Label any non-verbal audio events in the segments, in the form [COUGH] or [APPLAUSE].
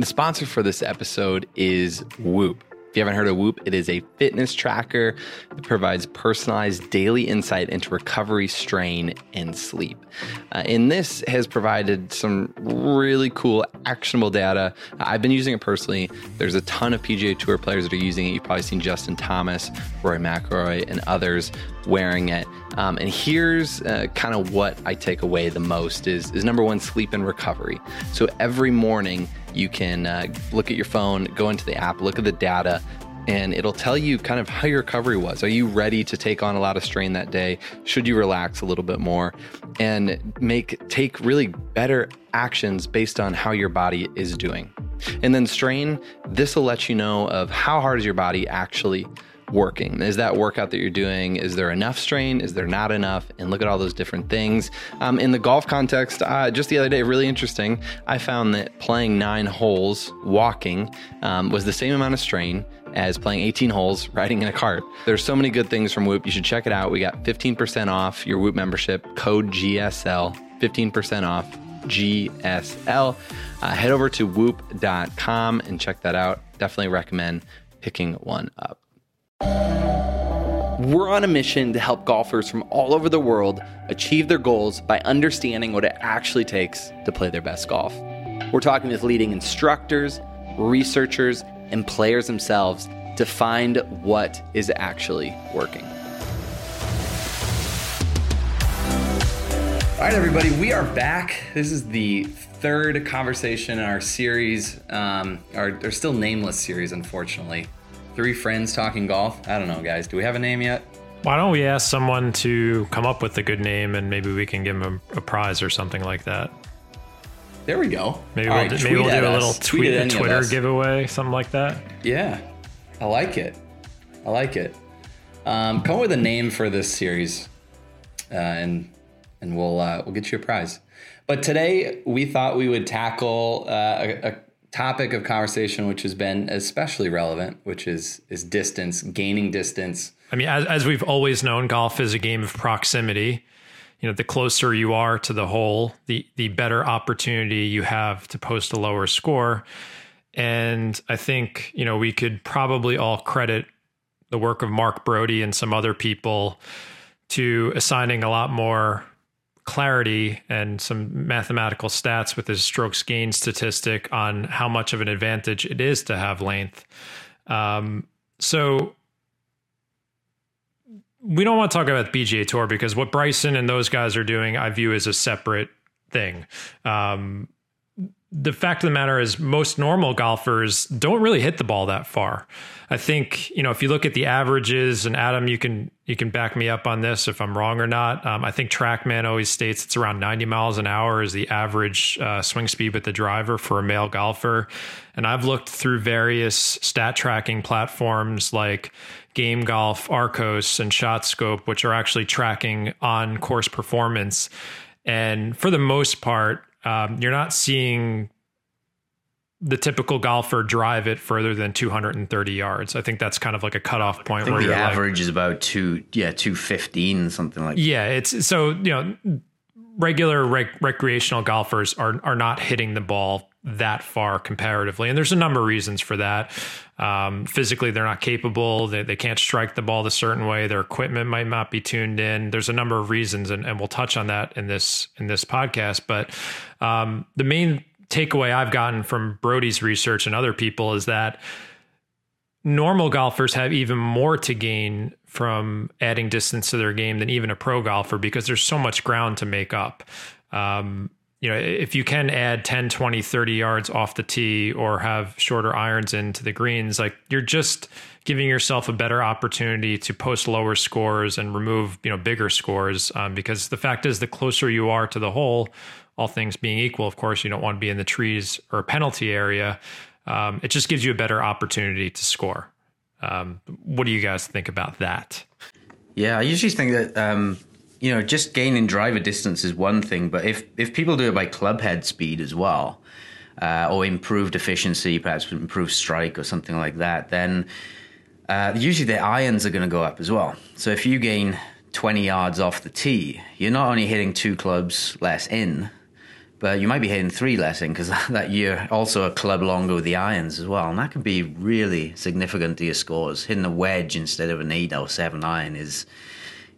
The sponsor for this episode is Whoop. If you haven't heard of Whoop, it is a fitness tracker that provides personalized daily insight into recovery, strain, and sleep. Uh, and this has provided some really cool, actionable data. I've been using it personally. There's a ton of PGA Tour players that are using it. You've probably seen Justin Thomas, Rory McIlroy, and others wearing it. Um, and here's uh, kind of what I take away the most is, is number one, sleep and recovery. So every morning, you can uh, look at your phone, go into the app, look at the data, and it'll tell you kind of how your recovery was. Are you ready to take on a lot of strain that day? Should you relax a little bit more and make take really better actions based on how your body is doing? And then strain, this will let you know of how hard is your body actually working? Is that workout that you're doing, is there enough strain? Is there not enough? And look at all those different things. Um, in the golf context, uh, just the other day, really interesting, I found that playing nine holes walking um, was the same amount of strain as playing 18 holes riding in a cart. There's so many good things from Whoop. You should check it out. We got 15% off your Whoop membership, code GSL, 15% off GSL. Uh, head over to whoop.com and check that out. Definitely recommend picking one up. We're on a mission to help golfers from all over the world achieve their goals by understanding what it actually takes to play their best golf. We're talking with leading instructors, researchers, and players themselves to find what is actually working. All right, everybody, we are back. This is the third conversation in our series, um, our, our still nameless series, unfortunately. Three friends talking golf. I don't know, guys. Do we have a name yet? Why don't we ask someone to come up with a good name and maybe we can give them a, a prize or something like that? There we go. Maybe All we'll, right, do, maybe we'll do a little tweet, a Twitter giveaway, something like that. Yeah, I like it. I like it. Um, come up with a name for this series, uh, and and we'll uh, we'll get you a prize. But today we thought we would tackle uh, a, a topic of conversation which has been especially relevant, which is is distance, gaining distance. I mean, as, as we've always known, golf is a game of proximity. You know, the closer you are to the hole, the the better opportunity you have to post a lower score. And I think you know we could probably all credit the work of Mark Broadie and some other people to assigning a lot more clarity and some mathematical stats with his strokes gain statistic on how much of an advantage it is to have length. Um, so we don't want to talk about the PGA Tour because what Bryson and those guys are doing, I view as a separate thing. Um, the fact of the matter is most normal golfers don't really hit the ball that far. I think, you know, if you look at the averages and Adam, you can, you can back me up on this if I'm wrong or not. Um, I think TrackMan always states it's around 90 miles an hour is the average uh, swing speed with the driver for a male golfer. And I've looked through various stat tracking platforms like Game Golf, Arccos, and ShotScope, which are actually tracking on course performance. And for the most part, um, you're not seeing the typical golfer drive it further than 230 yards. I think that's kind of like a cutoff point. I think the average like, is about two, yeah, 215, something like. That. Yeah, it's so you know, regular rec- recreational golfers are are not hitting the ball that far comparatively, and there's a number of reasons for that. Um, physically, they're not capable. They, they can't strike the ball the certain way. Their equipment might not be tuned in. There's a number of reasons, and, and we'll touch on that in this in this podcast. But um, the main takeaway I've gotten from Broadie's research and other people is that normal golfers have even more to gain from adding distance to their game than even a pro golfer because there's so much ground to make up. Um, you know, if you can add 10, 20, 30 yards off the tee or have shorter irons into the greens, like you're just giving yourself a better opportunity to post lower scores and remove, you know, bigger scores. Um, because the fact is, the closer you are to the hole, all things being equal, of course, you don't want to be in the trees or penalty area. Um, it just gives you a better opportunity to score. Um, what do you guys think about that? Yeah, I usually think that um, you know, just gaining driver distance is one thing, but if if people do it by club head speed as well, uh, or improved efficiency, perhaps improved strike or something like that, then uh, usually the irons are going to go up as well. So if you gain 20 yards off the tee, you're not only hitting two clubs less in, but you might be hitting three less in because [LAUGHS] that year also a club longer with the irons as well, and that can be really significant to your scores. Hitting a wedge instead of an eight or seven iron is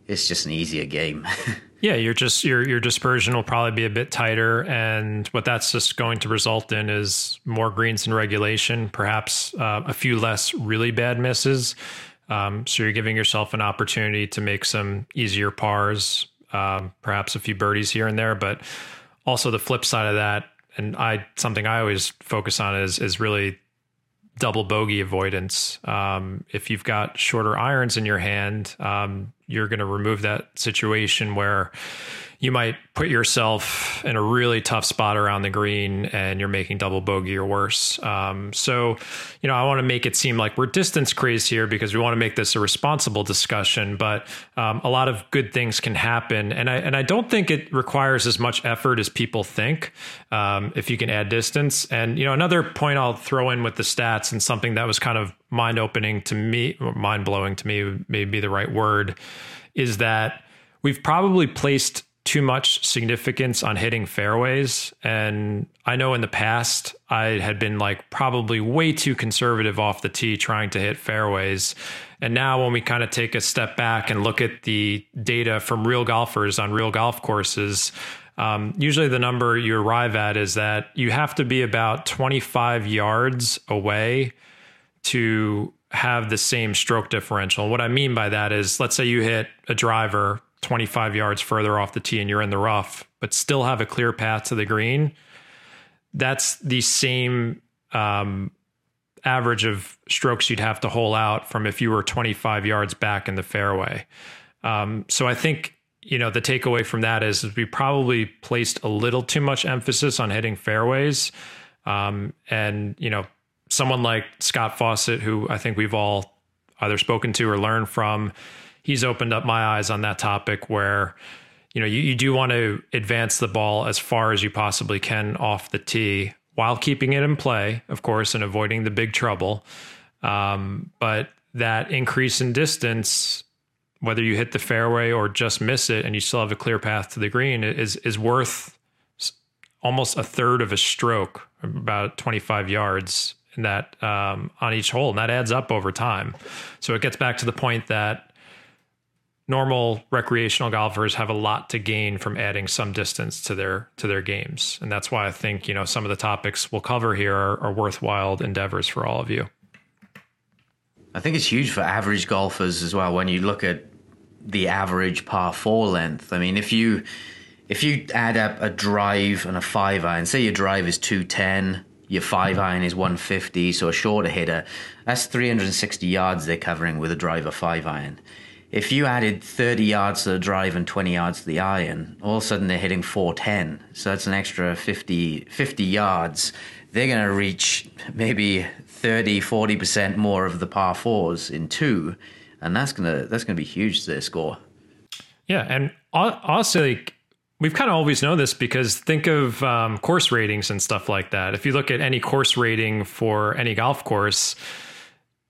it's just an easier game. [LAUGHS] yeah, you're just your your dispersion will probably be a bit tighter, and what that's just going to result in is more greens in regulation, perhaps uh, a few less really bad misses. Um, so you're giving yourself an opportunity to make some easier pars, um, perhaps a few birdies here and there, but also the flip side of that, and I something I always focus on is is really double bogey avoidance. Um, if you've got shorter irons in your hand, um, you're going to remove that situation where you might put yourself in a really tough spot around the green and you're making double bogey or worse. Um, so, you know, I want to make it seem like we're distance crazed here because we want to make this a responsible discussion, but um, a lot of good things can happen. And I, and I don't think it requires as much effort as people think um, if you can add distance. And, you know, another point I'll throw in with the stats and something that was kind of mind opening to me, mind blowing to me, may be the right word, is that we've probably placed too much significance on hitting fairways. And I know in the past, I had been like probably way too conservative off the tee trying to hit fairways. And now, when we kind of take a step back and look at the data from real golfers on real golf courses, um, usually the number you arrive at is that you have to be about 25 yards away to have the same stroke differential. what I mean by that is, let's say you hit a driver 25 yards further off the tee and you're in the rough, but still have a clear path to the green, that's the same um, average of strokes you'd have to hole out from if you were 25 yards back in the fairway. Um, so I think you know the takeaway from that is, is, we probably placed a little too much emphasis on hitting fairways, um, and you know someone like Scott Fawcett, who I think we've all either spoken to or learned from he's opened up my eyes on that topic where you know you, you do want to advance the ball as far as you possibly can off the tee while keeping it in play of course and avoiding the big trouble. Um, but that increase in distance whether you hit the fairway or just miss it and you still have a clear path to the green is is worth almost a third of a stroke about 25 yards in that um, on each hole. And that adds up over time. So it gets back to the point that normal recreational golfers have a lot to gain from adding some distance to their to their games. And that's why i think you know some of the topics we'll cover here are, are worthwhile endeavors for all of you. I think it's huge for average golfers as well when you look at the average par four length. I mean if you if you add up a drive and a five iron say your drive is 210 your five mm-hmm. iron is 150 so a shorter hitter that's 360 yards they're covering with a driver five iron if you added 30 yards to the drive and 20 yards to the iron, all of a sudden they're hitting 410. So that's an extra 50, 50 yards. They're going to reach maybe 30, 40% more of the par fours in two. And that's going to, that's going to be huge to their score. Yeah. And also, like, we've kind of always known this because think of um, course ratings and stuff like that. If you look at any course rating for any golf course,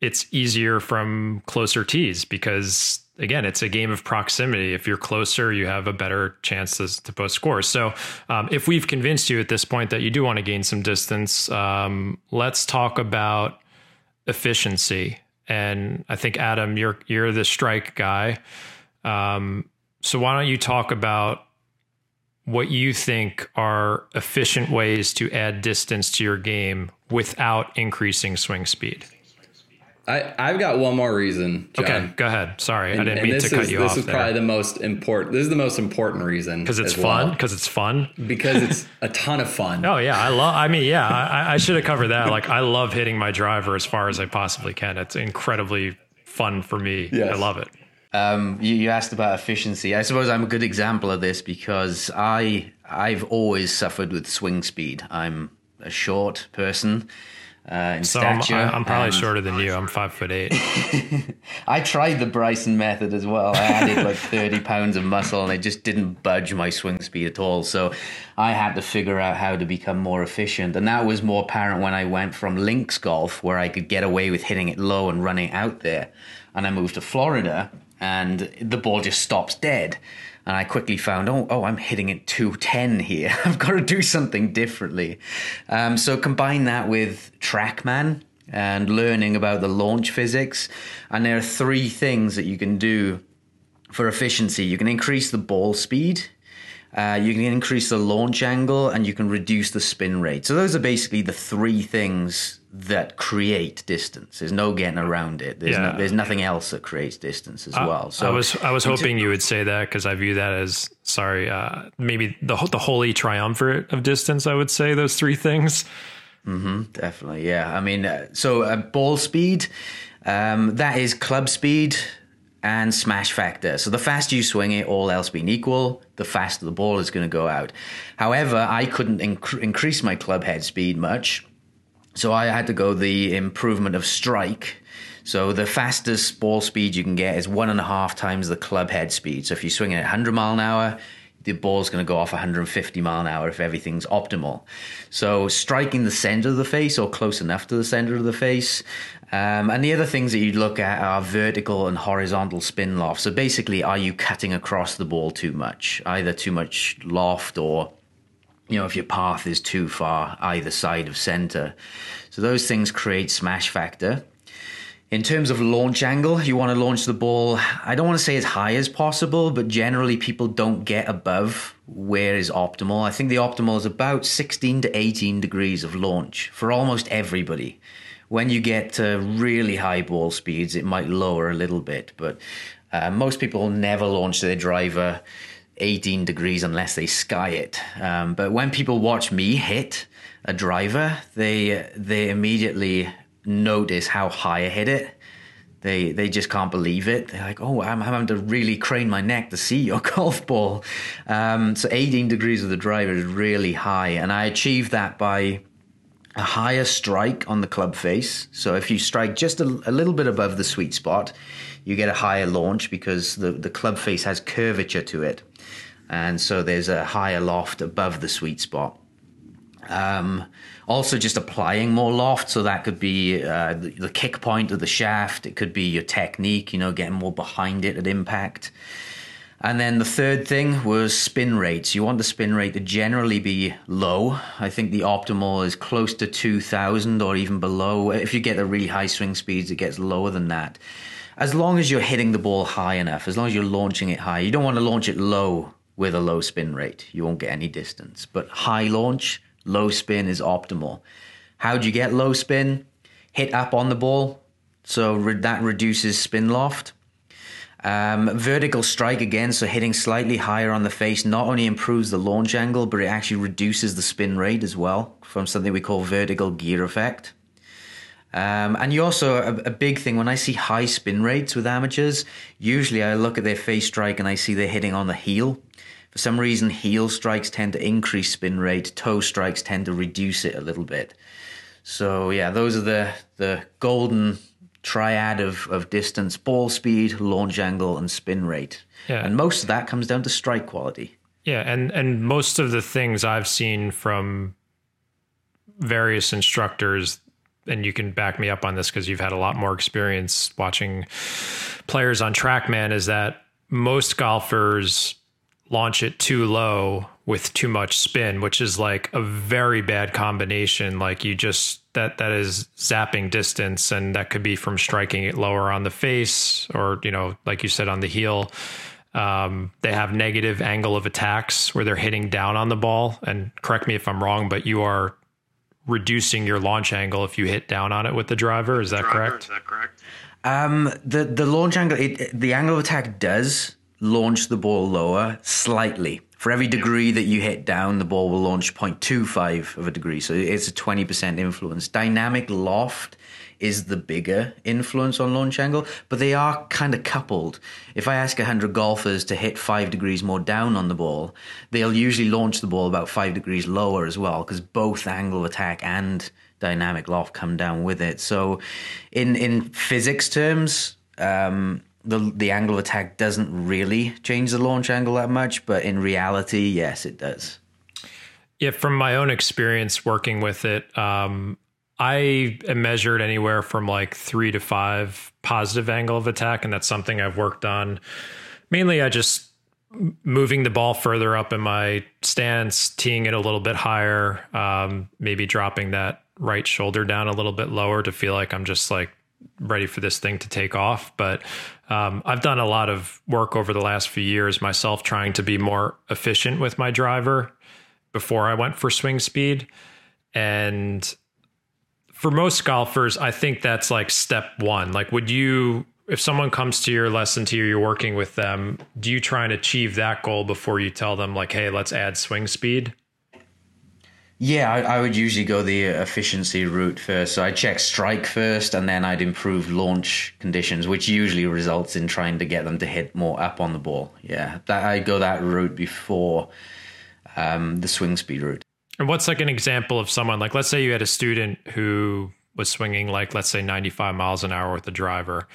it's easier from closer tees because again, it's a game of proximity. If you're closer, you have a better chance to, post scores. So, um, if we've convinced you at this point that you do want to gain some distance, um, let's talk about efficiency. And I think Adam, you're you're the strike guy. Um, so why don't you talk about what you think are efficient ways to add distance to your game without increasing swing speed? I, I've got one more reason. John. Okay, go ahead. Sorry, and, I didn't mean to is, cut you this off. This is probably the most important. This is the most important reason because it's fun. Because well. it's fun. Because it's a ton of fun. [LAUGHS] Oh yeah, I love. I mean, yeah, I, I should have covered that. Like, I love hitting my driver as far as I possibly can. It's incredibly fun for me. Yes. I love it. Um, you, you asked about efficiency. I suppose I'm a good example of this because I I've always suffered with swing speed. I'm a short person uh, in so stature. I'm, I'm probably shorter than you. I'm five foot eight. [LAUGHS] I tried the Bryson method as well. I added like 30 pounds of muscle and it just didn't budge my swing speed at all. So I had to figure out how to become more efficient. And that was more apparent when I went from links golf, where I could get away with hitting it low and running out there. And I moved to Florida and the ball just stops dead. And I quickly found, oh, oh, I'm hitting it 210 here. [LAUGHS] I've got to do something differently. Um, so combine that with TrackMan and learning about the launch physics. And there are three things that you can do for efficiency. You can increase the ball speed, uh, you can increase the launch angle, and you can reduce the spin rate. So those are basically the three things that create distance. There's no getting around it. There's, Yeah. no, there's nothing else that creates distance as well. So I was I was hoping you would say that because I view that as sorry, uh, maybe the the holy triumvirate of distance. I would say those three things. Definitely, yeah. I mean, uh, so uh, ball speed, um, that is club speed and smash factor. So the faster you swing it, all else being equal, the faster the ball is going to go out. However, I couldn't inc- increase my club head speed much, so I had to go the improvement of strike. So the fastest ball speed you can get is one and a half times the club head speed. So if you swing it at 100 mile an hour, the ball's going to go off 150 mile an hour if everything's optimal. So striking the center of the face or close enough to the center of the face. Um, and the other things that you'd look at are vertical and horizontal spin loft. So basically, are you cutting across the ball too much? Either too much loft or you know, if your path is too far either side of center. So those things create smash factor. In terms of launch angle, you want to launch the ball, I don't want to say as high as possible, but generally people don't get above where is optimal. I think the optimal is about 16 to 18 degrees of launch for almost everybody. When you get to really high ball speeds, it might lower a little bit, but uh, most people never launch their driver 18 degrees unless they sky it. Um, but when people watch me hit a driver, they they immediately notice how high I hit it. They they just can't believe it. They're like, oh, I'm having to really crane my neck to see your [LAUGHS] golf ball. Um, so 18 degrees of the driver is really high, and I achieved that by a higher strike on the club face. So if you strike just a, a little bit above the sweet spot, you get a higher launch because the, the club face has curvature to it. And so there's a higher loft above the sweet spot. Um, also, just applying more loft. So that could be uh, the, the kick point of the shaft. It could be your technique, you know, getting more behind it at impact. And then the third thing was spin rates. You want the spin rate to generally be low. I think the optimal is close to 2000 or even below. If you get the really high swing speeds, it gets lower than that. As long as you're hitting the ball high enough, as long as you're launching it high, you don't want to launch it low with a low spin rate. You won't get any distance. But high launch, low spin is optimal. How do you get low spin? Hit up on the ball. So that reduces spin loft. Um, vertical strike again, so hitting slightly higher on the face not only improves the launch angle, but it actually reduces the spin rate as well from something we call vertical gear effect. Um, and you also, a, a big thing, when I see high spin rates with amateurs, usually I look at their face strike and I see they're hitting on the heel. For some reason, heel strikes tend to increase spin rate, toe strikes tend to reduce it a little bit. So, yeah, those are the, the golden triad of, of distance ball speed, launch angle, and spin rate. Yeah. And most of that comes down to strike quality. Yeah, and and most of the things I've seen from various instructors, and you can back me up on this because you've had a lot more experience watching players on TrackMan, is that most golfers launch it too low with too much spin, which is like a very bad combination. Like you just that that is zapping distance, and that could be from striking it lower on the face, or you know, like you said, on the heel. Um, they have negative angle of attacks where they're hitting down on the ball. And correct me if I'm wrong, but you are reducing your launch angle if you hit down on it with the driver. Is that correct? Is that correct? Um, the the launch angle, it, the angle of attack does launch the ball lower slightly. For every degree that you hit down, the ball will launch 0.25 of a degree. So it's a 20% influence. Dynamic loft is the bigger influence on launch angle, but they are kind of coupled. If I ask 100 golfers to hit five degrees more down on the ball, they'll usually launch the ball about five degrees lower as well, because both angle of attack and dynamic loft come down with it. So, in in physics terms, um, the the angle of attack doesn't really change the launch angle that much, but in reality, yes, it does. Yeah, from my own experience working with it, um, I measured anywhere from like three to five positive angle of attack, and that's something I've worked on. Mainly, I just moving the ball further up in my stance, teeing it a little bit higher, um, maybe dropping that right shoulder down a little bit lower to feel like I'm just like ready for this thing to take off. But um, I've done a lot of work over the last few years myself trying to be more efficient with my driver before I went for swing speed. And for most golfers, I think that's like step one. Like, would you if someone comes to your lesson to you, you're working with them, do you try and achieve that goal before you tell them like, hey, let's add swing speed? Yeah, I, I, would usually go the efficiency route first. So I check strike first, and then I'd improve launch conditions, which usually results in trying to get them to hit more up on the ball. Yeah, that I go that route before um, the swing speed route. And what's like an example of someone like, let's say you had a student who was swinging like, let's say, 95 miles an hour with a driver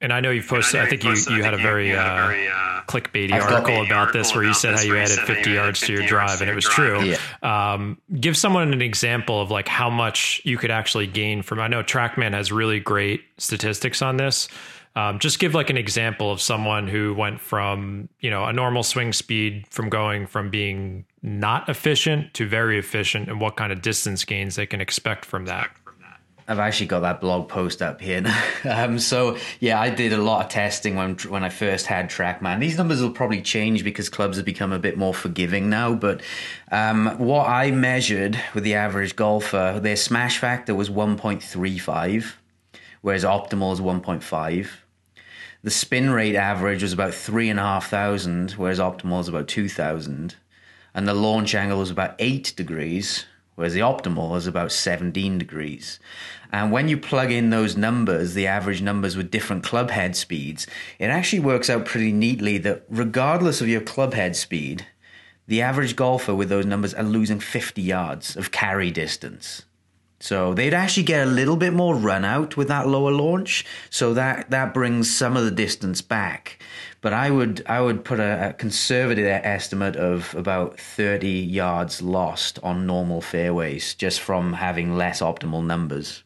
and I know you've posted. I, I think you, you had a very, uh, very uh, clickbaity article about this where you said how you added 50 yards to your drive, and it was true. Yeah. Um, give someone an example of like how much you could actually gain from. I know TrackMan has really great statistics on this. Um, just give like an example of someone who went from you know a normal swing speed from going from being not efficient to very efficient, and what kind of distance gains they can expect from that. I've actually got that blog post up here. [LAUGHS] um, so yeah, I did a lot of testing when when I first had TrackMan. These numbers will probably change because clubs have become a bit more forgiving now. But um, what I measured with the average golfer, their smash factor was 1.35, whereas optimal is 1.5. The spin rate average was about three and a half thousand, whereas optimal is about two thousand, and the launch angle was about eight degrees, whereas the optimal is about 17 degrees. And when you plug in those numbers, the average numbers with different club head speeds, it actually works out pretty neatly that regardless of your club head speed, the average golfer with those numbers are losing 50 yards of carry distance. So they'd actually get a little bit more run out with that lower launch. So that, that brings some of the distance back. But I would I would put a, a conservative estimate of about 30 yards lost on normal fairways just from having less optimal numbers.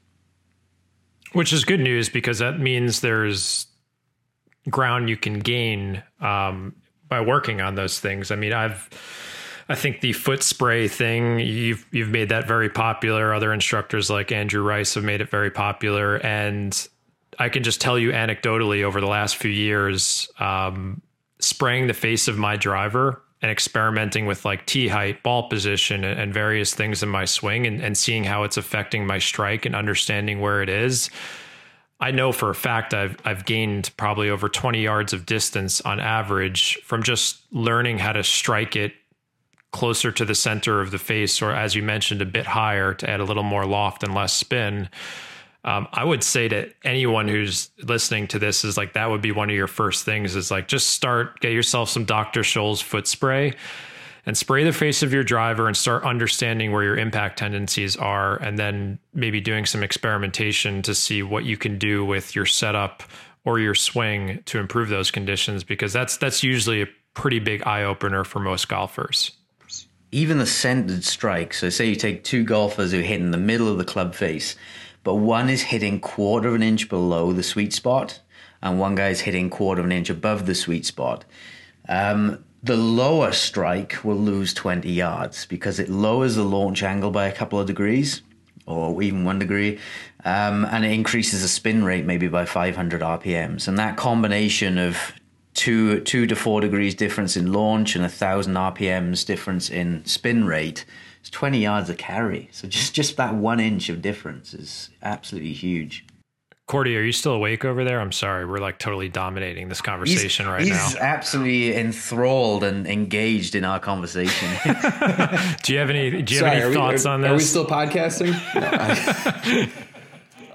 Which is good news because that means there's ground you can gain um, by working on those things. I mean, I've I think the foot spray thing you've you've made that very popular. Other instructors like Andrew Rice have made it very popular, and I can just tell you anecdotally over the last few years, um, spraying the face of my driver and experimenting with like tee height, ball position, and various things in my swing and, and seeing how it's affecting my strike and understanding where it is. I know for a fact I've I've gained probably over 20 yards of distance on average from just learning how to strike it closer to the center of the face or as you mentioned a bit higher to add a little more loft and less spin. Um, I would say to anyone who's listening to this is like that would be one of your first things is like just start get yourself some Dr. Scholl's foot spray and spray the face of your driver and start understanding where your impact tendencies are and then maybe doing some experimentation to see what you can do with your setup or your swing to improve those conditions because that's that's usually a pretty big eye opener for most golfers. Even the centered strike. So say you take two golfers who hit in the middle of the club face but one is hitting quarter of an inch below the sweet spot, and one guy is hitting quarter of an inch above the sweet spot. Um, the lower strike will lose 20 yards because it lowers the launch angle by a couple of degrees or even one degree, um, and it increases the spin rate maybe by 500 RPMs. And that combination of two two to four degrees difference in launch and a thousand RPMs difference in spin rate it's 20 yards of carry. So just, just that one inch of difference is absolutely huge. Cordie, are you still awake over there? I'm sorry. We're like totally dominating this conversation he's, right he's now. He's absolutely enthralled and engaged in our conversation. [LAUGHS] do you have any do you sorry, have any thoughts we, on this? Are we still podcasting? [LAUGHS]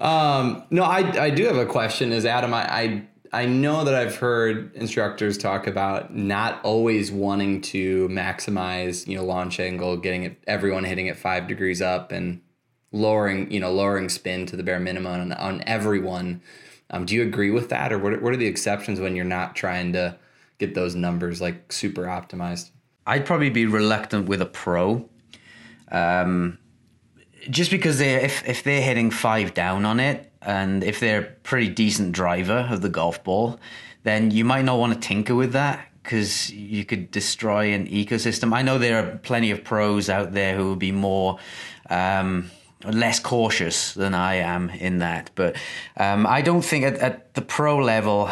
No, I, [LAUGHS] um, no, I, I do have a question is Adam, I, I I know that I've heard instructors talk about not always wanting to maximize, you know, launch angle, getting it, everyone hitting it five degrees up and lowering, you know, lowering spin to the bare minimum on, on everyone. Um, do you agree with that, or what? What are the exceptions when you're not trying to get those numbers like super optimized? I'd probably be reluctant with a pro, um, just because they if if they're hitting five down on it, and if they're a pretty decent driver of the golf ball, then you might not want to tinker with that because you could destroy an ecosystem. I know there are plenty of pros out there who will be more. Um, less cautious than I am in that, but um, I don't think at, at the pro level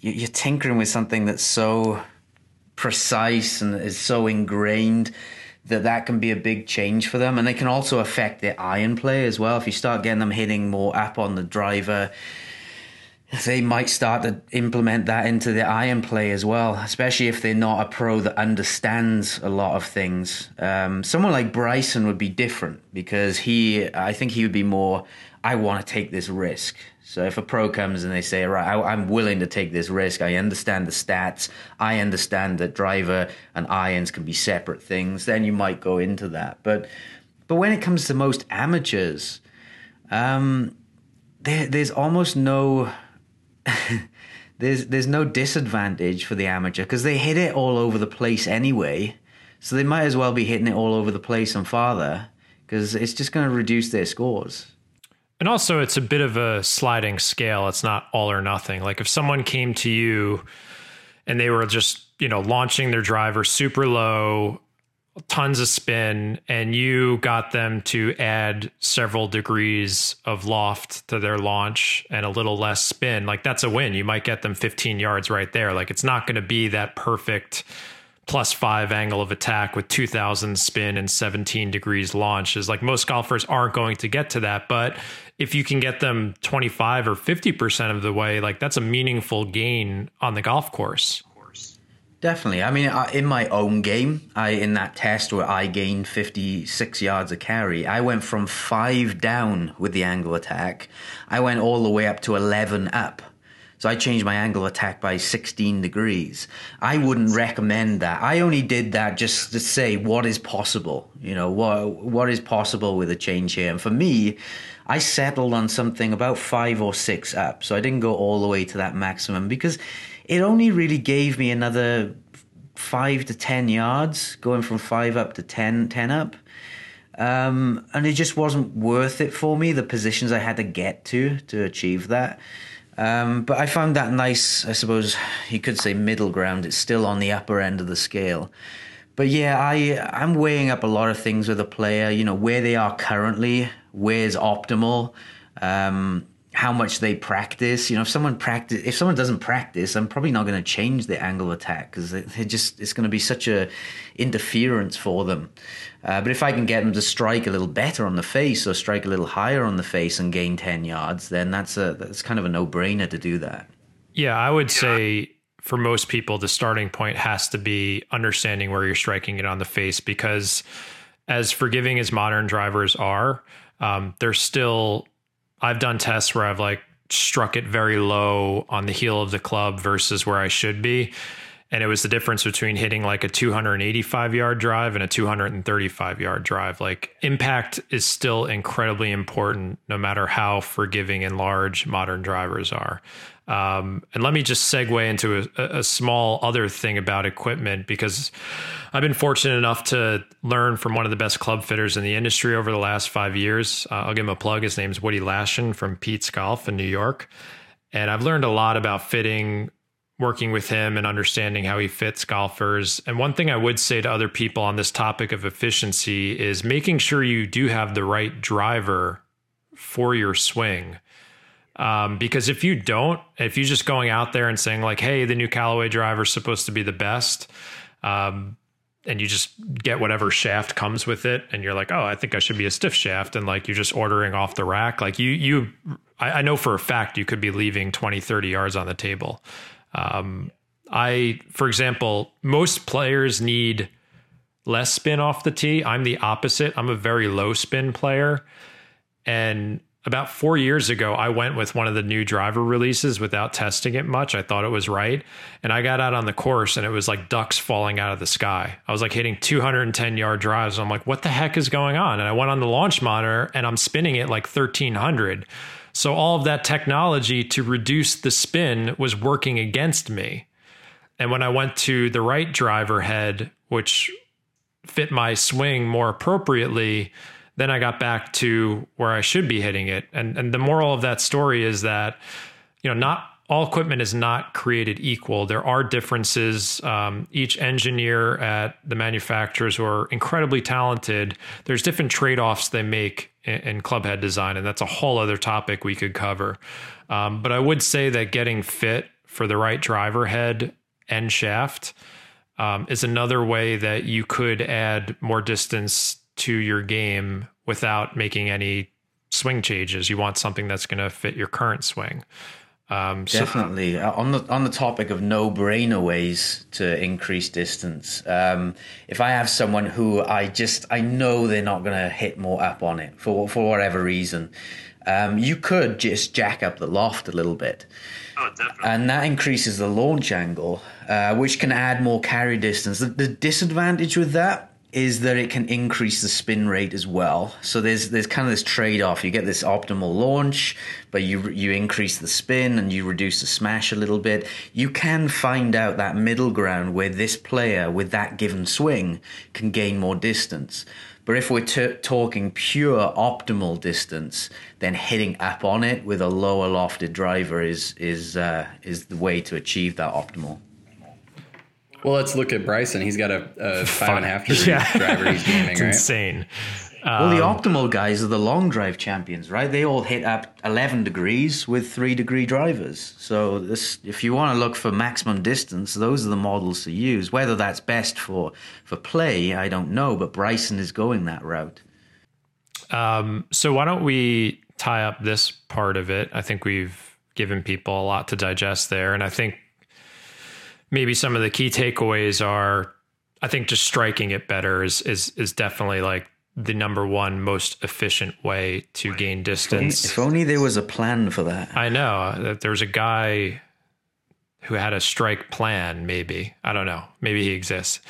you're tinkering with something that's so precise and is so ingrained that that can be a big change for them and they can also affect their iron play as well if you start getting them hitting more up on the driver they might start to implement that into the iron play as well, especially if they're not a pro that understands a lot of things. Um, someone like Bryson would be different because he, I think he would be more, I want to take this risk. So if a pro comes and they say, right, I, am willing to take this risk, I understand the stats, I understand that driver and irons can be separate things, then you might go into that. But but when it comes to most amateurs, um, there, there's almost no [LAUGHS] there's there's no disadvantage for the amateur because they hit it all over the place anyway. So they might as well be hitting it all over the place and farther because it's just going to reduce their scores. And also, it's a bit of a sliding scale. It's not all or nothing. Like if someone came to you and they were just, you know, launching their driver super low tons of spin and you got them to add several degrees of loft to their launch and a little less spin like that's a win you might get them 15 yards right there like it's not going to be that perfect plus 5 angle of attack with 2000 spin and 17 degrees launch is like most golfers aren't going to get to that but if you can get them 25 or 50% of the way like that's a meaningful gain on the golf course Definitely. I mean, in my own game, I in that test where I gained 56 yards of carry, I went from five down with the angle attack. I went all the way up to 11 up. So I changed my angle of attack by 16 degrees. I wouldn't recommend that. I only did that just to say what is possible. You know, what what is possible with a change here. And for me, I settled on something about five or six up. So I didn't go all the way to that maximum because it only really gave me another five to 10 yards, going from five up to 10, 10 up. Um, and it just wasn't worth it for me, the positions I had to get to to achieve that. Um, but I found that nice, I suppose you could say middle ground. It's still on the upper end of the scale. But yeah, I I'm weighing up a lot of things with a player. You know where they are currently, where's optimal, um, how much they practice. You know, if someone practice, if someone doesn't practice, I'm probably not going to change the angle of attack because it, just it's going to be such a interference for them. Uh, but if I can get them to strike a little better on the face or strike a little higher on the face and gain ten yards, then that's a that's kind of a no brainer to do that. Yeah, I would say for most people, the starting point has to be understanding where you're striking it on the face because as forgiving as modern drivers are, um, they're still I've done tests where I've like struck it very low on the heel of the club versus where I should be. And it was the difference between hitting like a 285 yard drive and a 235 yard drive. Like impact is still incredibly important no matter how forgiving and large modern drivers are. Um, and let me just segue into a, a, small other thing about equipment because I've been fortunate enough to learn from one of the best club fitters in the industry over the last five years. Uh, I'll give him a plug. His name's Woody Lashen from Pete's Golf in New York. And I've learned a lot about fitting, working with him, and understanding how he fits golfers. And one thing I would say to other people on this topic of efficiency is making sure you do have the right driver for your swing. Um, because if you don't, if you're just going out there and saying like, "Hey, the new Callaway driver is supposed to be the best," um, and you just get whatever shaft comes with it, and you're like, "Oh, I think I should be a stiff shaft," and like you're just ordering off the rack, like you you, I, I know for a fact you could be leaving 20, 30 yards on the table. Um, I, for example, most players need less spin off the tee. I'm the opposite. I'm a very low spin player, and about four years ago, I went with one of the new driver releases without testing it much. I thought it was right. And I got out on the course and it was like ducks falling out of the sky. I was like hitting 210 yard drives. I'm like, what the heck is going on? And I went on the launch monitor and I'm spinning it like 1300. So all of that technology to reduce the spin was working against me. And when I went to the right driver head, which fit my swing more appropriately, then I got back to where I should be hitting it. And and the moral of that story is that, you know, not all equipment is not created equal. There are differences. Um, each engineer at the manufacturers who are incredibly talented, there's different trade offs they make in, in clubhead design, and that's a whole other topic we could cover. Um, but I would say that getting fit for the right driver head and shaft um, is another way that you could add more distance to your game without making any swing changes. You want something that's going to fit your current swing. Um, so Definitely. Uh, on the on the topic of no brainer ways to increase distance, um, if I have someone who I just I know they're not going to hit more up on it for for whatever reason, um, you could just jack up the loft a little bit. Oh, and that increases the launch angle, uh, which can add more carry distance. The, the disadvantage with that is that it can increase the spin rate as well. So there's there's kind of this trade off. You get this optimal launch, but you you increase the spin and you reduce the smash a little bit. You can find out that middle ground where this player with that given swing can gain more distance. But if we're t- talking pure optimal distance, then hitting up on it with a lower lofted driver is is uh, is the way to achieve that optimal. Well, let's look at Bryson. He's got a, a [LAUGHS] five and a half degree yeah. driver he's [LAUGHS] gaming, it's right? Insane. well, the um, optimal guys are the long drive champions, right? They all hit up 11 degrees with three degree drivers. So, this, if you want to look for maximum distance, those are the models to use. Whether that's best for for play, I don't know, but Bryson is going that route. Um, so, why don't we tie up this part of it? I think we've given people a lot to digest there, and I think maybe some of the key takeaways are I think just striking it better is is is definitely like the number one most efficient way to gain distance. If only there was a plan for that. I know that there's a guy who had a strike plan. Maybe I don't know. Maybe he exists.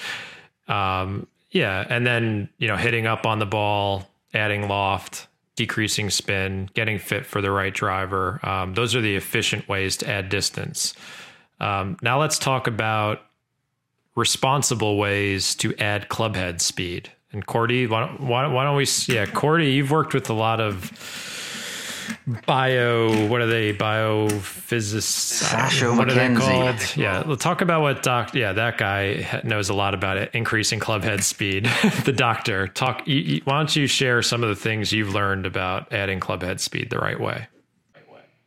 Um, yeah, and then you know hitting up on the ball, adding loft, decreasing spin, getting fit for the right driver. Um, those are the efficient ways to add distance. Um, now let's talk about responsible ways to add clubhead speed. And Cordie, why don't, why, why don't we? Yeah, Cordie, you've worked with a lot of bio. What are they? Biophysicists. Sasho what MacKenzie. are they called? Yeah, we'll talk about what doc. Yeah, that guy knows a lot about it. Increasing clubhead speed. [LAUGHS] the doctor. Talk. You, you, why don't you share some of the things you've learned about adding clubhead speed the right way?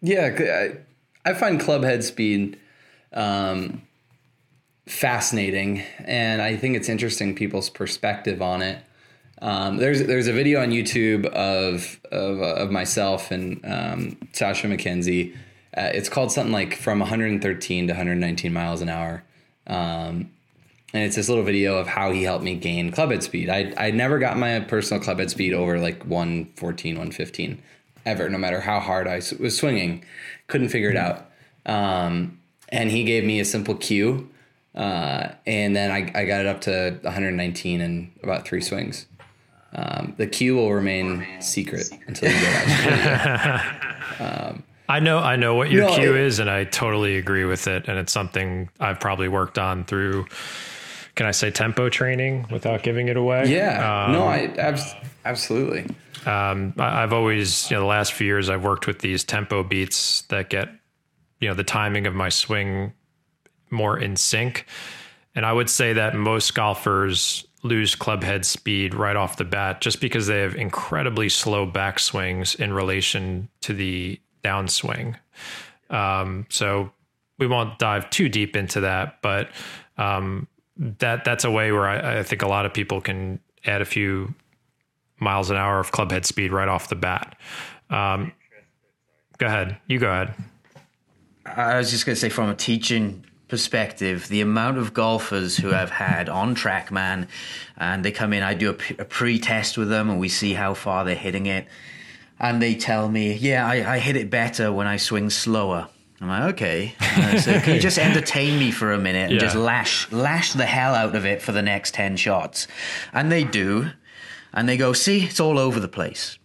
Yeah, I, I find clubhead speed um, fascinating, and I think it's interesting people's perspective on it. Um, there's there's a video on YouTube of of, uh, of myself and um, Sasho MacKenzie. Uh, it's called something like from 113 to 119 miles an hour. Um, and it's this little video of how he helped me gain clubhead speed. I I never got my personal clubhead speed over like 114, 115 ever, no matter how hard I was swinging. Couldn't figure it out. Um, and he gave me a simple cue, uh, and then I, I got it up to 119 in about three swings. Um, the cue will remain secret until you get out. um, [LAUGHS] I know, I know what your no, cue is, and I totally agree with it. And it's something I've probably worked on through. Can I say tempo training without giving it away? Yeah, um, no, I abs- absolutely. Um, I, I've always, you know, the last few years, I've worked with these tempo beats that get you know the timing of my swing more in sync. And I would say that most golfers lose club head speed right off the bat just because they have incredibly slow backswings in relation to the downswing. Um, so we won't dive too deep into that, but um, that that's a way where I, I, think a lot of people can add a few miles an hour of club head speed right off the bat. Um, go ahead. You go ahead. I was just going to say, from a teaching perspective, the amount of golfers who I've had on TrackMan, and they come in, I do a, a pre-test with them, and we see how far they're hitting it, and they tell me, "Yeah, I, I hit it better when I swing slower." I'm like, okay. Uh, so can you [LAUGHS] just entertain me for a minute and yeah. just lash lash the hell out of it for the next ten shots? And they do, and they go, "See, it's all over the place."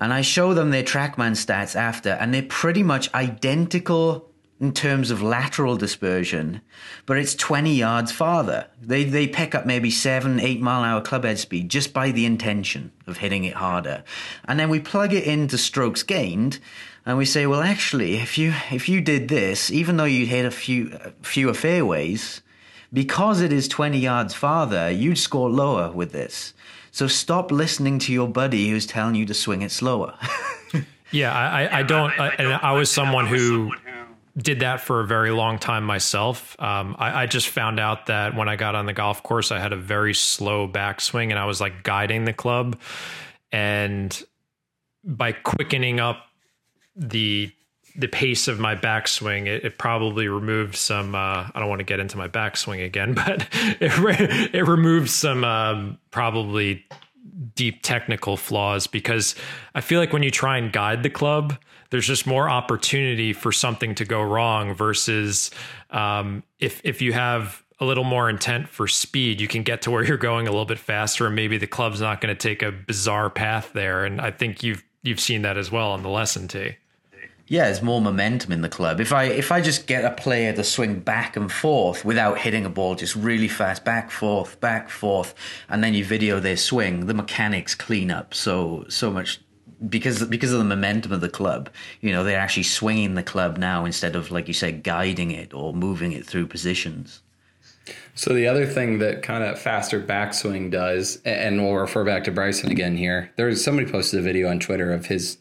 And I show them their TrackMan stats after, and they're pretty much identical in terms of lateral dispersion, but it's 20 yards farther. They, they pick up maybe seven, eight mile an hour club head speed just by the intention of hitting it harder. And then we plug it into strokes gained and we say, well, actually, if you, if you did this, even though you hit a few, fewer fairways, because it is 20 yards farther, you'd score lower with this. So stop listening to your buddy who's telling you to swing it slower. [LAUGHS] yeah, I, I don't, I, and I was someone who did that for a very long time myself. Um, I, I, just found out that when I got on the golf course, I had a very slow backswing and I was like guiding the club. And by quickening up the the pace of my backswing, it, it probably removed some. Uh, I don't want to get into my backswing again, [LAUGHS] but it re- it removed some um, probably deep technical flaws because I feel like when you try and guide the club, there's just more opportunity for something to go wrong versus um, if if you have a little more intent for speed, you can get to where [LAUGHS] you're going a little bit faster, and maybe the club's not going to take a bizarre path there. And I think you've you've seen that as well on the lesson tee. Yeah, there's more momentum in the club. If I if I just get a player to swing back and forth without hitting a ball, just really fast, back forth, back forth, and then you video their swing, the mechanics clean up so so much because because of the momentum of the club, you know, they're actually swinging the club now instead of like you said, guiding it or moving it through positions. So the other thing that kind of faster backswing does, and we'll refer back to Bryson again here. There's somebody posted a video on Twitter of his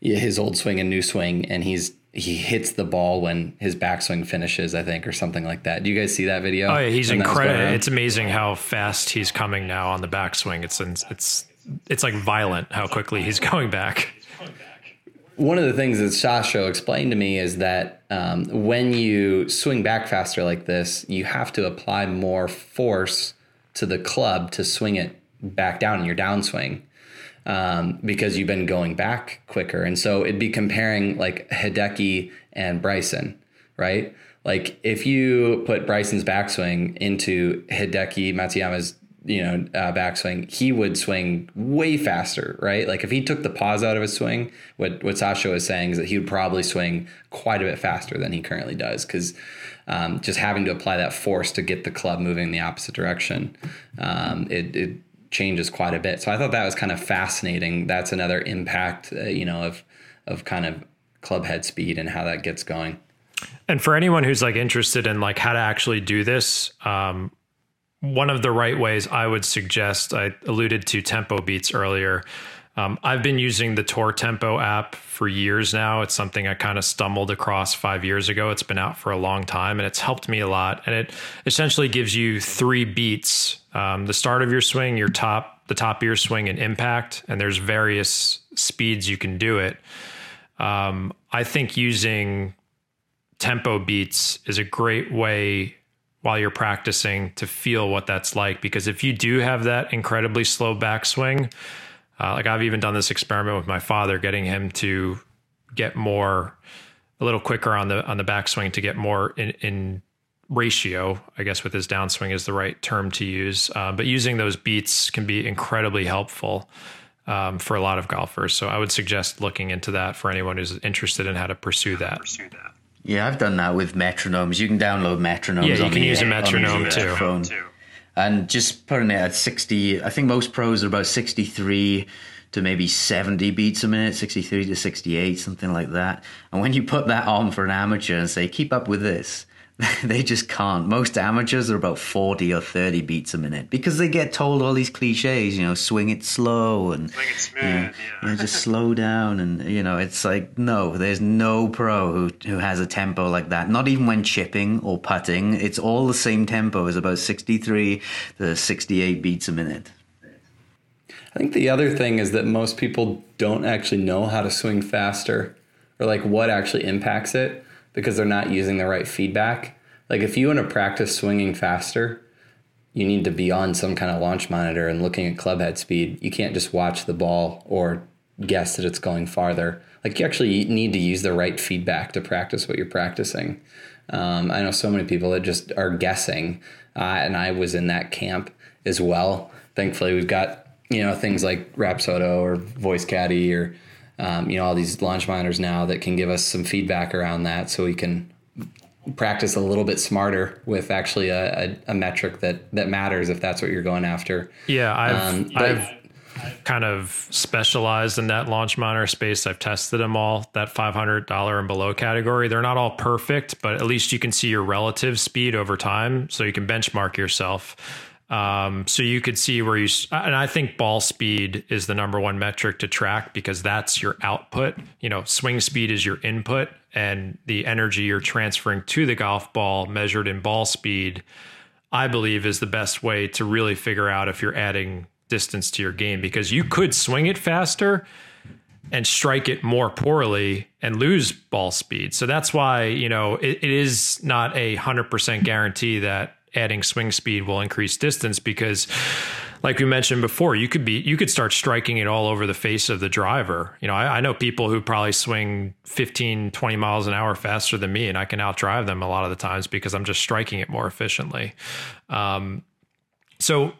his old swing and new swing, and he's he hits the ball when his backswing finishes, I think, or something like that. Do you guys see that video? Oh yeah, he's incredible. It's amazing how fast he's coming now on the backswing. It's it's it's like violent how quickly he's going back. One of the things that Sasho explained to me is that um, when you swing back faster like this, you have to apply more force to the club to swing it back down in your downswing um, because you've been going back quicker. And so it'd be comparing like Hideki and Bryson, right? Like if you put Bryson's backswing into Hideki Matsuyama's you know, uh, backswing, he would swing way faster, right? Like if he took the pause out of his swing, what what Sasho was saying is that he would probably swing quite a bit faster than he currently does because um, just having to apply that force to get the club moving in the opposite direction, um, it, it changes quite a bit. So I thought that was kind of fascinating. That's another impact, uh, you know, of of kind of club head speed and how that gets going. And for anyone who's like interested in like how to actually do this, um, one of the right ways I would suggest, I alluded to tempo beats earlier. Um, I've been using the Tour Tempo app for years now. It's something I kind of stumbled across five years ago. It's been out for a long time and it's helped me a lot. And it essentially gives you three beats um, the start of your swing, your top, the top of your swing, and impact. And there's various speeds you can do it. Um, I think using tempo beats is a great way while you're practicing to feel what that's like. Because if you do have that incredibly slow backswing, uh, like I've even done this experiment with my father, getting him to get more, a little quicker on the on the backswing to get more in, in ratio. I guess with his downswing is the right term to use. Uh, but using those beats can be incredibly helpful. Um, for a lot of golfers. So I would suggest looking into that for anyone who's interested in how to pursue that. Pursue that. Yeah, I've done that with metronomes. You can download metronomes. Yeah, you can the, use a metronome too. Phone. And just putting it at 60, I think most pros are about 63 to maybe 70 beats a minute, 63 to 68, something like that. And when you put that on for an amateur and say, keep up with this, [LAUGHS] they just can't. Most amateurs are about 40 or 30 beats a minute because they get told all these cliches, you know, swing it slow and swing it smooth, you know, yeah. you know, just slow [LAUGHS] down. And, you know, it's like, no, there's no pro who, who has a tempo like that. Not even when chipping or putting. It's all the same tempo as about 63 to 68 beats a minute. I think the other thing is that most people don't actually know how to swing faster or like what actually impacts it because they're not using the right feedback. Like if you want to practice swinging faster, you need to be on some kind of launch monitor and looking at club head speed. You can't just watch the ball or guess that it's going farther. Like you actually need to use the right feedback to practice what you're practicing. Um, I know so many people that just are guessing, uh, and I was in that camp as well. Thankfully, we've got you know things like Rapsodo or Voice Caddie or um, you know all these launch monitors now that can give us some feedback around that so we can practice a little bit smarter with actually a, a, a, metric that that matters if that's what you're going after. Yeah, I've um, I've kind of specialized in that launch monitor space. I've tested them all, that $500 and below category. They're not all perfect, but at least you can see your relative speed over time so you can benchmark yourself. Um, so you could see where you, and I think ball speed is the number one metric to track because that's your output. You know, swing speed is your input, and the energy you're transferring to the golf ball measured in ball speed, I believe, is the best way to really figure out if you're adding distance to your game because you could swing it faster and strike it more poorly and lose ball speed. So that's why, you know, it, it is not a 100% guarantee that adding swing speed will increase distance because like we mentioned before, you could be you could start striking it all over the face of the driver. You know, I, I, know people who probably swing 15, 20 miles an hour faster than me, and I can outdrive them a lot of the times because I'm just striking it more efficiently. Um, so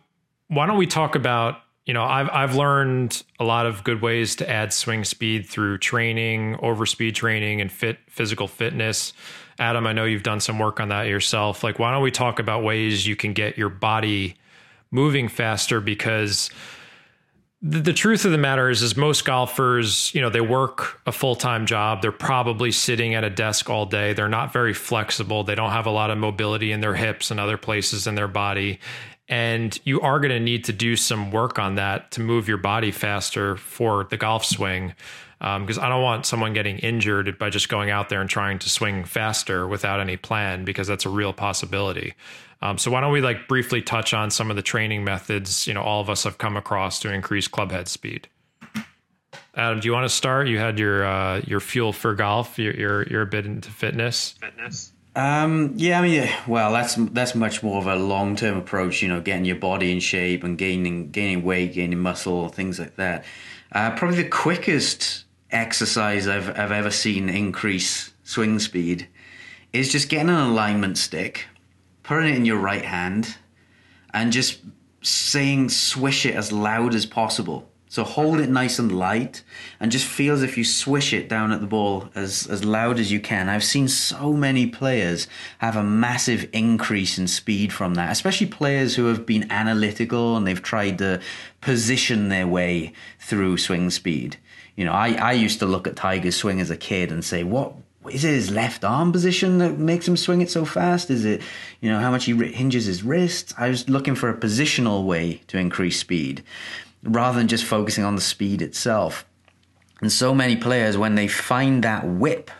why don't we talk about you know I've I've learned a lot of good ways to add swing speed through training, overspeed training, and fit physical fitness. Adam, I know you've done some work on that yourself. Like, why don't we talk about ways you can get your body moving faster? Because the, the truth of the matter is, is most golfers, you know, they work a full time job. They're probably sitting at a desk all day. They're not very flexible. They don't have a lot of mobility in their hips and other places in their body. And you are going to need to do some work on that to move your body faster for the golf swing. Because um, I don't want someone getting injured by just going out there and trying to swing faster without any plan, because that's a real possibility. Um, so why don't we like briefly touch on some of the training methods you know all of us have come across to increase club head speed. Adam, do you want to start? You had your uh, your fuel for golf. You're, you're you're a bit into fitness. Fitness. Um, yeah, I mean, well, that's that's much more of a long term approach. You know, getting your body in shape and gaining gaining weight, gaining muscle, things like that. Uh, probably the quickest exercise I've I've ever seen increase swing speed is just getting an alignment stick, putting it in your right hand, and just saying swish it as loud as possible. So hold it nice and light and just feel as if you swish it down at the ball as, as loud as you can. I've seen so many players have a massive increase in speed from that, especially players who have been analytical and they've tried to position their way through swing speed. You know, I, I used to look at Tiger's swing as a kid and say, what, is it his left arm position that makes him swing it so fast? Is it, you know, how much he hinges his wrists? I was looking for a positional way to increase speed rather than just focusing on the speed itself. And so many players, when they find that whip,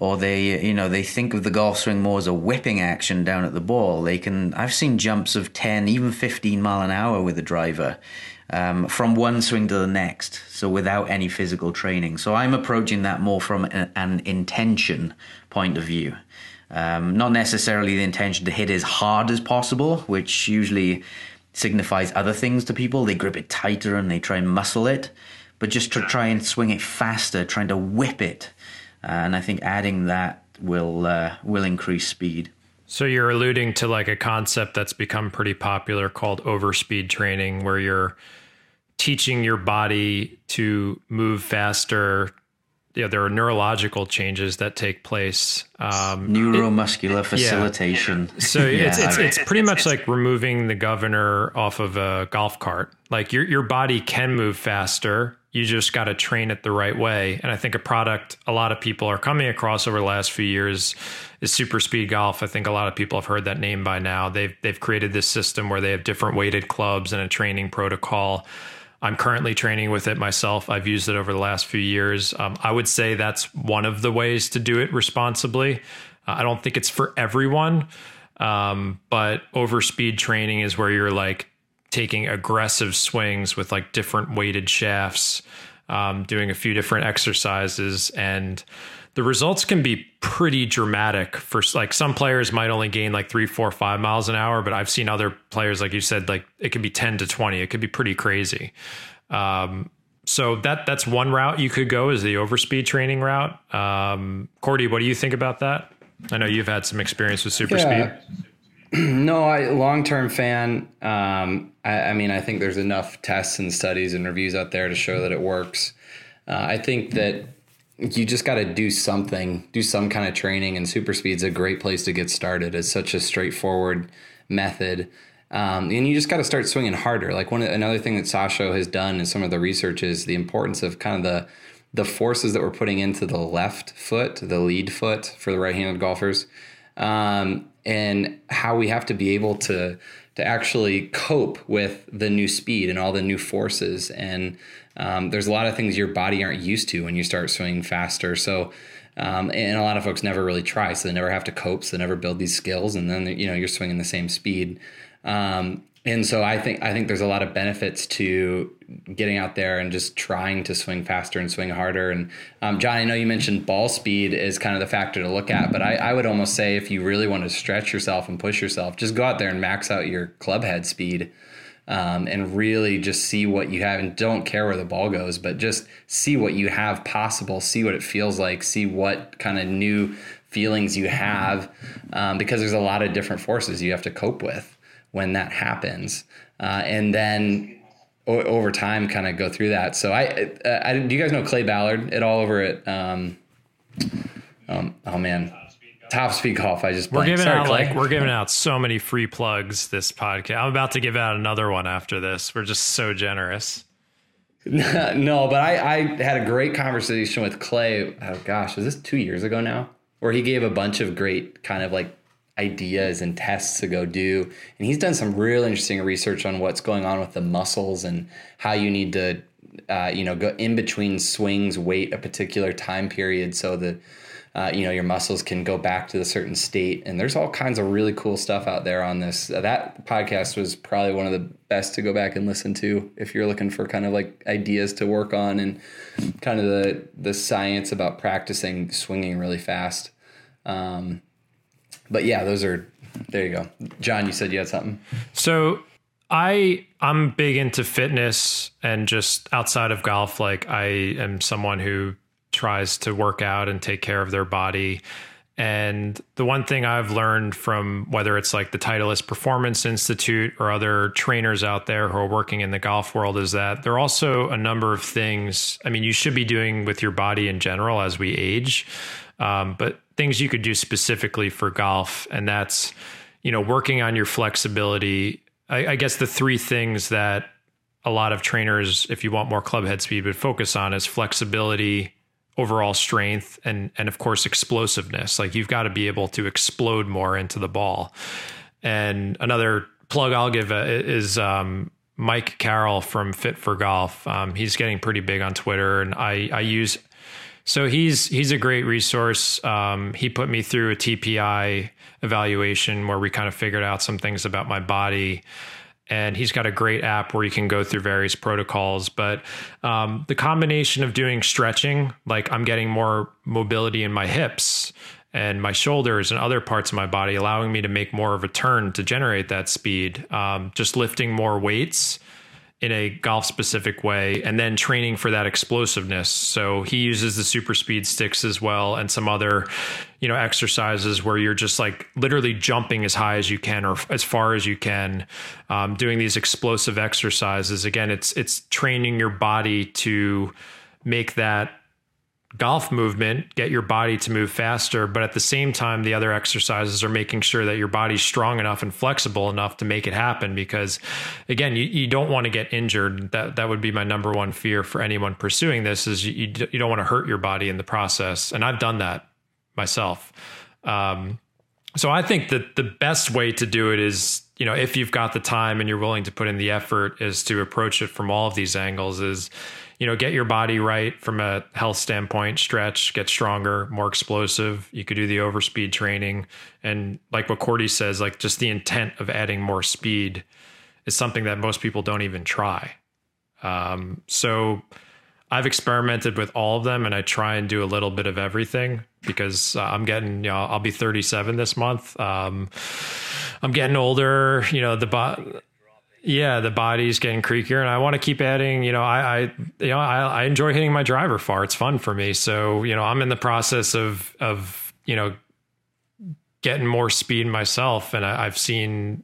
or they, you know, they think of the golf swing more as a whipping action down at the ball, they can. I've seen jumps of 10, even 15 mile an hour with a driver. Um, from one swing to the next, so without any physical training. So I'm approaching that more from an, an intention point of view. Um, not necessarily the intention to hit as hard as possible, which usually signifies other things to people. They grip it tighter and they try and muscle it, but just to try and swing it faster, trying to whip it. Uh, and I think adding that will uh, will increase speed. So you're alluding to like a concept that's become pretty popular called overspeed training, where you're teaching your body to move faster you know, there are neurological changes that take place. Um, Neuromuscular it, facilitation. Yeah. So [LAUGHS] yeah. it's, it's, it's pretty much like removing the governor off of a golf cart. Like your your body can move faster. You just got to train it the right way. And I think a product a lot of people are coming across over the last few years is Super Speed Golf. I think a lot of people have heard that name by now. They've they've created this system where they have different weighted clubs and a training protocol I'm currently training with it myself. I've used it over the last few years. Um, I would say that's one of the ways to do it responsibly. Uh, I don't think it's for everyone, um, but overspeed training is where you're like taking aggressive swings with like different weighted shafts, um, doing a few different exercises and the results can be pretty dramatic for like some players might only gain like three, four, five miles an hour, but I've seen other players, like you said, like it could be 10 to 20. It could be pretty crazy. Um, so that that's one route you could go is the overspeed training route. Um, Cordie, what do you think about that? I know you've had some experience with super yeah. speed. [CLEARS THROAT] no, I long term fan. Um, I, I, mean, I think there's enough tests and studies and reviews out there to show that it works. Uh, I think that you just got to do something, do some kind of training, and super speed's a great place to get started. It's such a straightforward method. Um, and you just got to start swinging harder. Like one another thing that Sasho has done in some of the research is the importance of kind of the the forces that we're putting into the left foot, the lead foot for the right-handed golfers, um, and how we have to be able to to actually cope with the new speed and all the new forces. And um, there's a lot of things your body aren't used to when you start swinging faster. So. Um, and a lot of folks never really try, so they never have to cope, so they never build these skills, and then you know you're swinging the same speed. Um, and so I think I think there's a lot of benefits to getting out there and just trying to swing faster and swing harder. And um, John, I know you mentioned ball speed is kind of the factor to look at, but I, I, would almost say if you really want to stretch yourself and push yourself, just go out there and max out your club head speed. Um, and really just see what you have and don't care where the ball goes, but just see what you have possible, see what it feels like, see what kind of new feelings you have, um, because there's a lot of different forces you have to cope with when that happens, uh, and then o- over time, kind of go through that. So I, uh, I, do you guys know Clay Ballard at all over at? Um, um, oh man, Top Speed Golf. I just we're giving Sorry, out Clay. like we're giving out so many free plugs this podcast. I'm about to give out another one after this. We're just so generous. [LAUGHS] no, but I, I had a great conversation with Clay. Oh gosh, is this two years ago now? Where he gave a bunch of great kind of like ideas and tests to go do. And he's done some real interesting research on what's going on with the muscles and how you need to, uh, you know, go in between swings, wait a particular time period so that, uh, you know, your muscles can go back to the certain state. And there's all kinds of really cool stuff out there on this. Uh, that podcast was probably one of the best to go back and listen to if you're looking for kind of like ideas to work on and kind of the the science about practicing swinging really fast. Um, but yeah, those are there you go. John, you said you had something. So I I'm big into fitness and just outside of golf, like I am someone who tries to work out and take care of their body. And the one thing I've learned from whether it's like the Titleist Performance Institute or other trainers out there who are working in the golf world is that there are also a number of things. I mean, you should be doing with your body in general as we age, um, but things you could do specifically for golf, and that's you know working on your flexibility. I, I guess the three things that a lot of trainers, if you want more club head speed, would focus on is flexibility, overall strength, and and of course explosiveness. Like you've got to be able to explode more into the ball. And another plug I'll give uh, is um, Mike Carroll from Fit for Golf. Um, he's getting pretty big on Twitter, and I I use so he's he's a great resource. Um, he put me through a TPI evaluation where we kind of figured out some things about my body. And he's got a great app where you can go through various protocols. But um, the combination of doing stretching, like I'm getting more mobility in my hips and my shoulders and other parts of my body, allowing me to make more of a turn to generate that speed. Um, just lifting more weights in a golf specific way and then training for that explosiveness. So he uses the super speed sticks as well and some other, you know, exercises where you're just like literally jumping as high as you can or as far as you can, um, doing these explosive exercises. Again, it's it's training your body to make that golf movement, get your body to move faster. But at the same time, the other exercises are making sure that your body's strong enough and flexible enough to make it happen. Because again, you, you don't want to get injured. That that would be my number one fear for anyone pursuing this is you, you don't want to hurt your body in the process. And I've done that myself. Um, so I think that the best way to do it is, you know, if you've got the time and you're willing to put in the effort is to approach it from all of these angles is you know, get your body right from a health standpoint, stretch, get stronger, more explosive. You could do the overspeed training. And like what Cordie says, like just the intent of adding more speed is something that most people don't even try. Um, so I've experimented with all of them and I try and do a little bit of everything because uh, I'm getting, you know, I'll be 37 this month. Um, I'm getting older, you know, the, yeah, the body's getting creakier, and I want to keep adding. You know, I, I you know, I, I enjoy hitting my driver far. It's fun for me. So, you know, I'm in the process of of you know getting more speed myself, and I, have seen,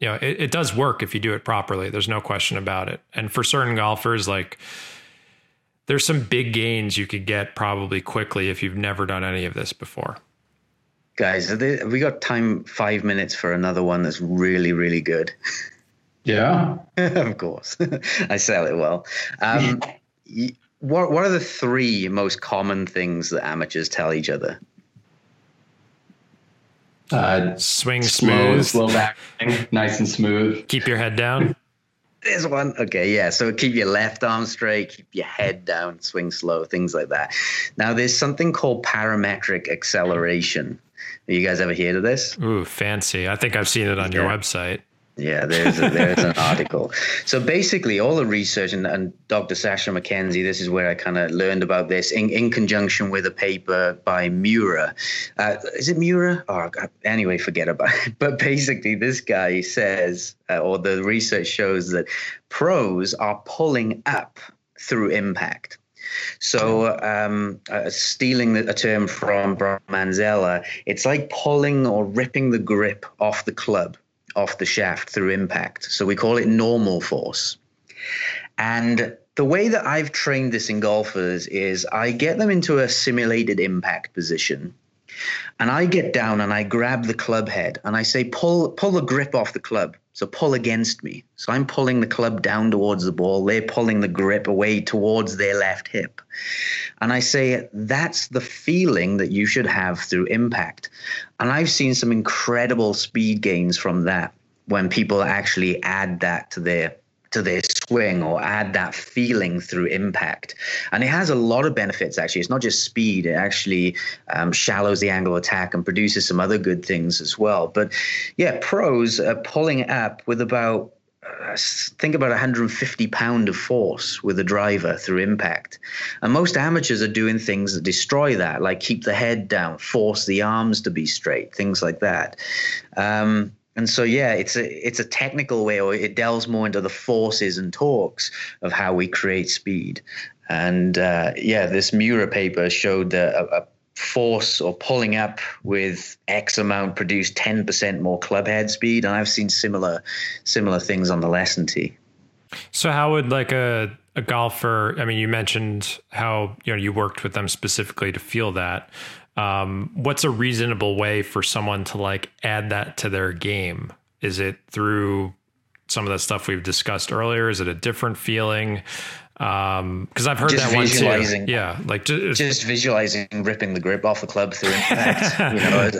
you know, it, it does work if you do it properly. There's no question about it. And for certain golfers, like there's some big gains you could get probably quickly if you've never done any of this before. Guys, we got time five minutes for another one that's really, really good. [LAUGHS] Yeah. [LAUGHS] of course. [LAUGHS] I sell it well. Um, what, what are the three most common things that amateurs tell each other? Uh, Swing smooth. slow back, [LAUGHS] nice and smooth. Keep your head down. There's one. Okay, yeah. So keep your left arm straight, keep your head down, swing slow, things like that. Now, there's something called parametric acceleration. Have you guys ever heard of this? Ooh, fancy. I think I've seen it on your website. Yeah, there's a, there's an article. So basically, all the research and, and Dr. Sasho MacKenzie, this is where I kind of learned about this in, in conjunction with a paper by Miura. Uh, is it Miura? Oh, God, anyway, forget about it. [LAUGHS] But basically, this guy says, uh, or the research shows that pros are pulling up through impact. So, um, uh, stealing a term from Manzella, it's like pulling or ripping the grip off the club, off the shaft through impact. So we call it normal force. And the way that I've trained this in golfers is I get them into a simulated impact position. And I get down and I grab the club head and I say, pull, pull the grip off the club. So pull against me. So I'm pulling the club down towards the ball. They're pulling the grip away towards their left hip. And I say, that's the feeling that you should have through impact. And I've seen some incredible speed gains from that when people actually add that to their to their swing or add that feeling through impact. And it has a lot of benefits, actually. It's not just speed, it actually um, shallows the angle of attack and produces some other good things as well. But yeah, pros are pulling up with about uh, think about 150 pound of force with a driver through impact and most amateurs are doing things that destroy that like keep the head down force the arms to be straight things like that um, and so yeah it's a it's a technical way or it delves more into the forces and torques of how we create speed and uh, yeah this Miura paper showed that a, a force or pulling up with X amount produced 10% more club head speed. And I've seen similar similar things on the lesson tee. So how would like a a golfer? I mean, you mentioned how you know you worked with them specifically to feel that. Um, what's a reasonable way for someone to like add that to their game? Is it through some of the stuff we've discussed earlier? Is it a different feeling? Um, because I've heard Just that one too. Yeah, like just, Just visualizing ripping the grip off the club through [LAUGHS] impact. you know,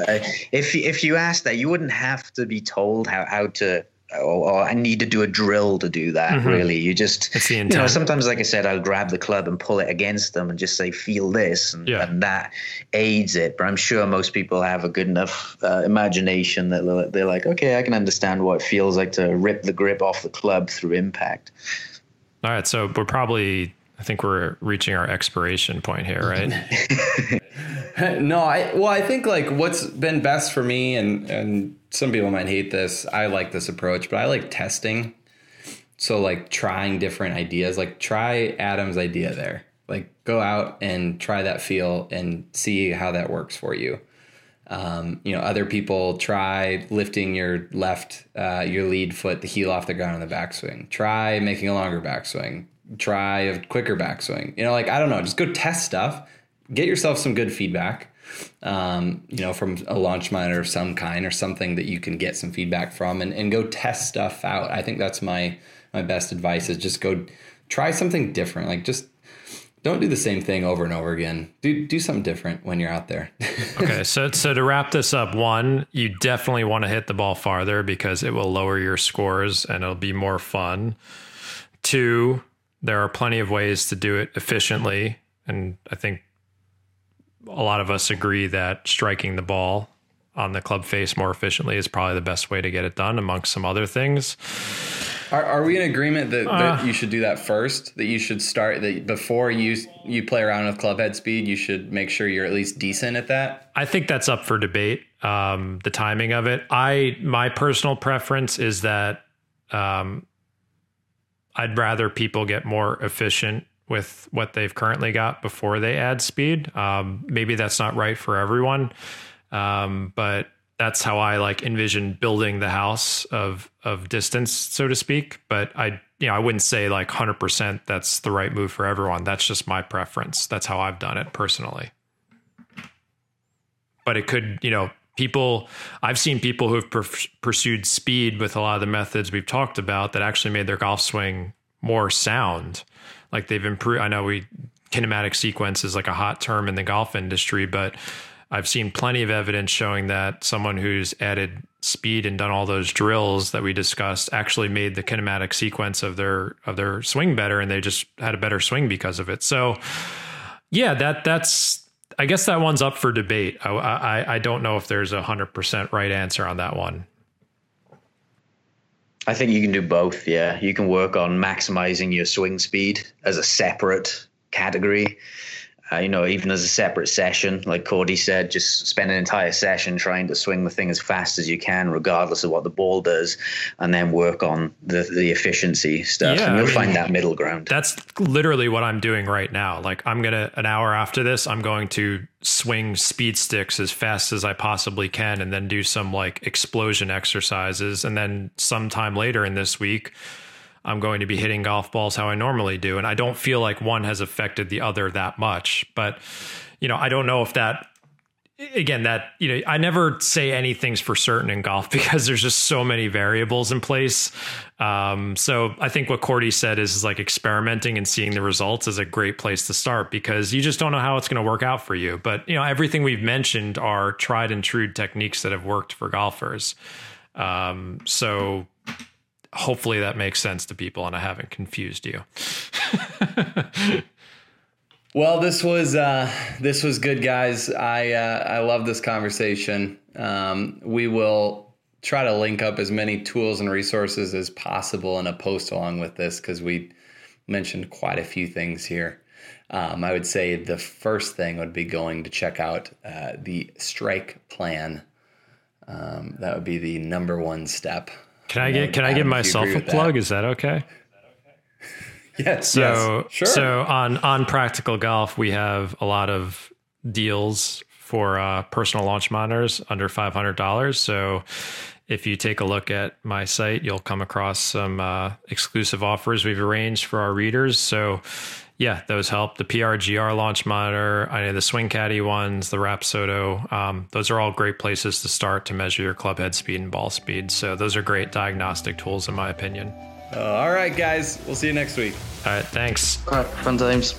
if if you ask that, you wouldn't have to be told how how to. Or, or I need to do a drill to do that. Really, you just Mm-hmm. It's the you know. Sometimes, like I said, I'll grab the club and pull it against them and just say, "Feel this," and, Yeah. and that aids it. But I'm sure most people have a good enough uh, imagination that they're, they're like, "Okay, I can understand what it feels like to rip the grip off the club through impact." all right. So we're probably. I think we're reaching our expiration point here, right? [LAUGHS] [LAUGHS] no, I well, I think like what's been best for me, and and some people might hate this. I like this approach, but I like testing. So like trying different ideas, like try Adam's idea there. Like go out and try that feel and see how that works for you. Um, you know, other people try lifting your left, uh, your lead foot, the heel off the ground on the backswing. Try making a longer backswing. Try a quicker backswing. You know, like I don't know, just go test stuff. Get yourself some good feedback. Um, you know, from a launch monitor of some kind or something that you can get some feedback from, and, and go test stuff out. I think that's my my best advice is just go try something different. Like just don't do the same thing over and over again. Do do something different when you're out there. [LAUGHS] okay, so so to wrap this up, one, you definitely want to hit the ball farther because it will lower your scores and it'll be more fun. Two, there are plenty of ways to do it efficiently, and I think a lot of us agree that striking the ball on the club face more efficiently is probably the best way to get it done, amongst some other things. Are, are we in agreement that, that you should do that first? That you should start that before you you play around with club head speed, you should make sure you're at least decent at that. I think that's up for debate. Um, the timing of it. I my personal preference is that um, I'd rather people get more efficient with what they've currently got before they add speed. Um, maybe that's not right for everyone, um, but that's how I like envision building the house of of distance, so to speak. But I you know I wouldn't say like hundred percent that's the right move for everyone. That's just my preference. That's how I've done it personally. But it could you know people I've seen people who have per- pursued speed with a lot of the methods we've talked about that actually made their golf swing more sound. Like they've improved. I know we kinematic sequence is like a hot term in the golf industry, but I've seen plenty of evidence showing that someone who's added speed and done all those drills that we discussed actually made the kinematic sequence of their of their swing better, and they just had a better swing because of it. So, yeah, that that's I guess that one's up for debate. I I, I don't know if there's a hundred percent right answer on that one. I think you can do both. Yeah, you can work on maximizing your swing speed as a separate category uh, you know, even as a separate session, like Cordie said, just spend an entire session trying to swing the thing as fast as you can, regardless of what the ball does, and then work on the, the efficiency stuff. Yeah, and you'll I mean, find that middle ground. That's literally what I'm doing right now. Like, I'm going to, an hour after this, I'm going to swing speed sticks as fast as I possibly can and then do some like explosion exercises. And then sometime later in this week, I'm going to be hitting golf balls how I normally do. And I don't feel like one has affected the other that much. But, you know, I don't know if that, again, that, you know, I never say anything's for certain in golf [LAUGHS] because there's just so many variables in place. Um, so I think what Cordie said is, is like experimenting and seeing the results is a great place to start because you just don't know how it's going to work out for you. But, you know, everything we've mentioned are tried and true techniques that have worked for golfers. Um, so hopefully that makes sense to people and I haven't confused you. [LAUGHS] well, this was uh, this was good, guys. I uh, I love this conversation. Um, we will try to link up as many tools and resources as possible in a post along with this because we mentioned quite a few things here. Um, I would say the first thing would be going to check out uh, the strike plan. Um, that would be the number one step can I get can I give myself a plug? That? Is that okay? [LAUGHS] yes. So yes, sure. So on on practical golf, we have a lot of deals for uh, personal launch monitors under five hundred dollars. So if you take a look at my site, you'll come across some uh, exclusive offers we've arranged for our readers. So yeah, those help. The PRGR launch monitor, I know the Swing Caddie ones, the Rapsodo, um, those are all great places to start to measure your club head speed and ball speed. So those are great diagnostic tools, in my opinion. Uh, all right, guys, we'll see you next week. All right, thanks. All right, fun times.